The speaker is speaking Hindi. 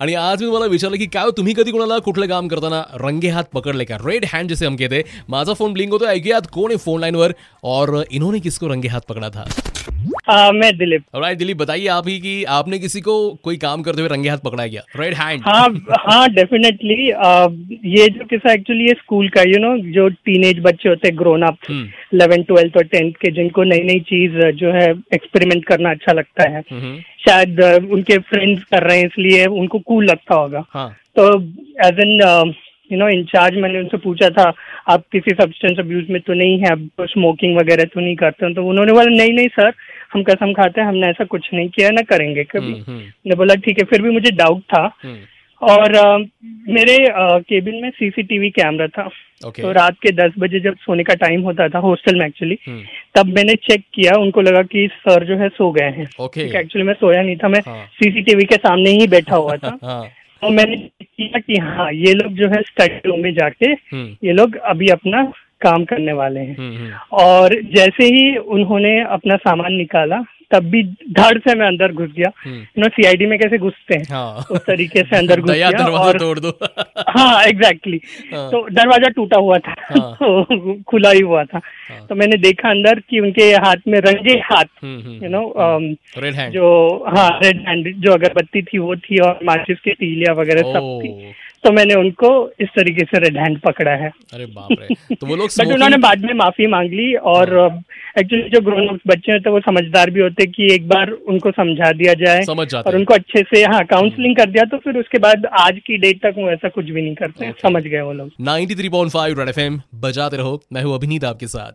आणि आज मी तुम्हाला विचारलं की काय तुम्ही कधी कोणाला कुठलं काम करताना रंगे हात पकडले का? रेड हँड जैसे हम कहते माझा फ़ोन ब्लिंक होतो ऐकूयात कोण आहे फ़ोन लाईनवर और इन्होंने किसको रंगे हाथ पकड़ा था? मैं दिलीप। राइट दिलीप बताइए आप ही कि आपने किसी को कोई काम करते हुए रंगे हाथ पकड़ा गया रेड हैंड हाँ हाँ डेफिनेटली ये जो किस्सा एक्चुअली ये स्कूल का यू नो जो टीनेज बच्चे होते हैं ग्रोन अप इलेवन ट्वेल्थ और टेंथ के जिनको नई नई चीज़ जो है एक्सपेरिमेंट करना अच्छा लगता है। हम्म, शायद उनके फ्रेंड्स कर रहे हैं इसलिए उनको कूल लगता होगा। हाँ। तो as an you know incharge मैंने उनसे पूछा था आप किसी सब्सटेंस अब्यूज में तो नहीं है आप स्मोकिंग वगैरह तो नहीं करते हो तो उन्होंने बोला नहीं नहीं सर हम कसम खाते हैं हमने ऐसा कुछ नहीं किया ना करेंगे कभी। हम्म, हम्म, मैंने बोला ठीक है फिर भी मुझे डाउट था। हम्म, और अ, मेरे केबिन में सीसीटीवी कैमरा था। ओके तो रात के दस बजे जब सोने का टाइम होता था हॉस्टल में एक्चुअली हम्म, तब मैंने चेक किया उनको लगा कि सर जो है सो गए हैं। ओके एक्चुअली मैं सोया नहीं था मैं हाँ। सीसीटीवी के सामने ही बैठा हुआ था। हाँ। तो मैंने किया कि हाँ ये लोग जो है स्टडी रूम में जाके हम्म, ये लोग अभी अपना काम करने वाले हैं। हम्म, हम्म, और जैसे ही उन्होंने अपना सामान निकाला तब भी धड़ से मैं अंदर घुस गया। यू नो सीआईडी में कैसे घुसते हैं? हाँ। उस तरीके से अंदर घुस गया और तोड़ दो। हाँ एग्जैक्टली exactly. हाँ। तो दरवाज़ा टूटा हुआ था हाँ। तो खुला ही हुआ था। हाँ। तो मैंने देखा अंदर कि उनके हाथ में रंगे हाथ hmm, hmm, you know red hand जो हाँ रेड हैंड जो अगरबत्ती थी वो थी और माचिस की तीलियाँ वगैरह सब थी। तो मैंने उनको इस तरीके से रेड हैंड पकड़ा है। अरे बाप रे। तो वो लोग बट उन्होंने बाद में माफ़ी मांग ली और एक्चुअली जो ग्रोन अप बच्चे होते हैं वो समझदार भी होते हैं कि एक बार उनको समझा दिया जाए समझ जाते और उनको अच्छे से हाँ काउंसलिंग कर दिया तो फिर उसके बाद आज की डेट तक वो ऐसा कुछ भी नहीं करते। समझ गए वो लोग। 93.5 रेड एफएम बजाते रहो। मैं हूँ अभिनीत आपके साथ।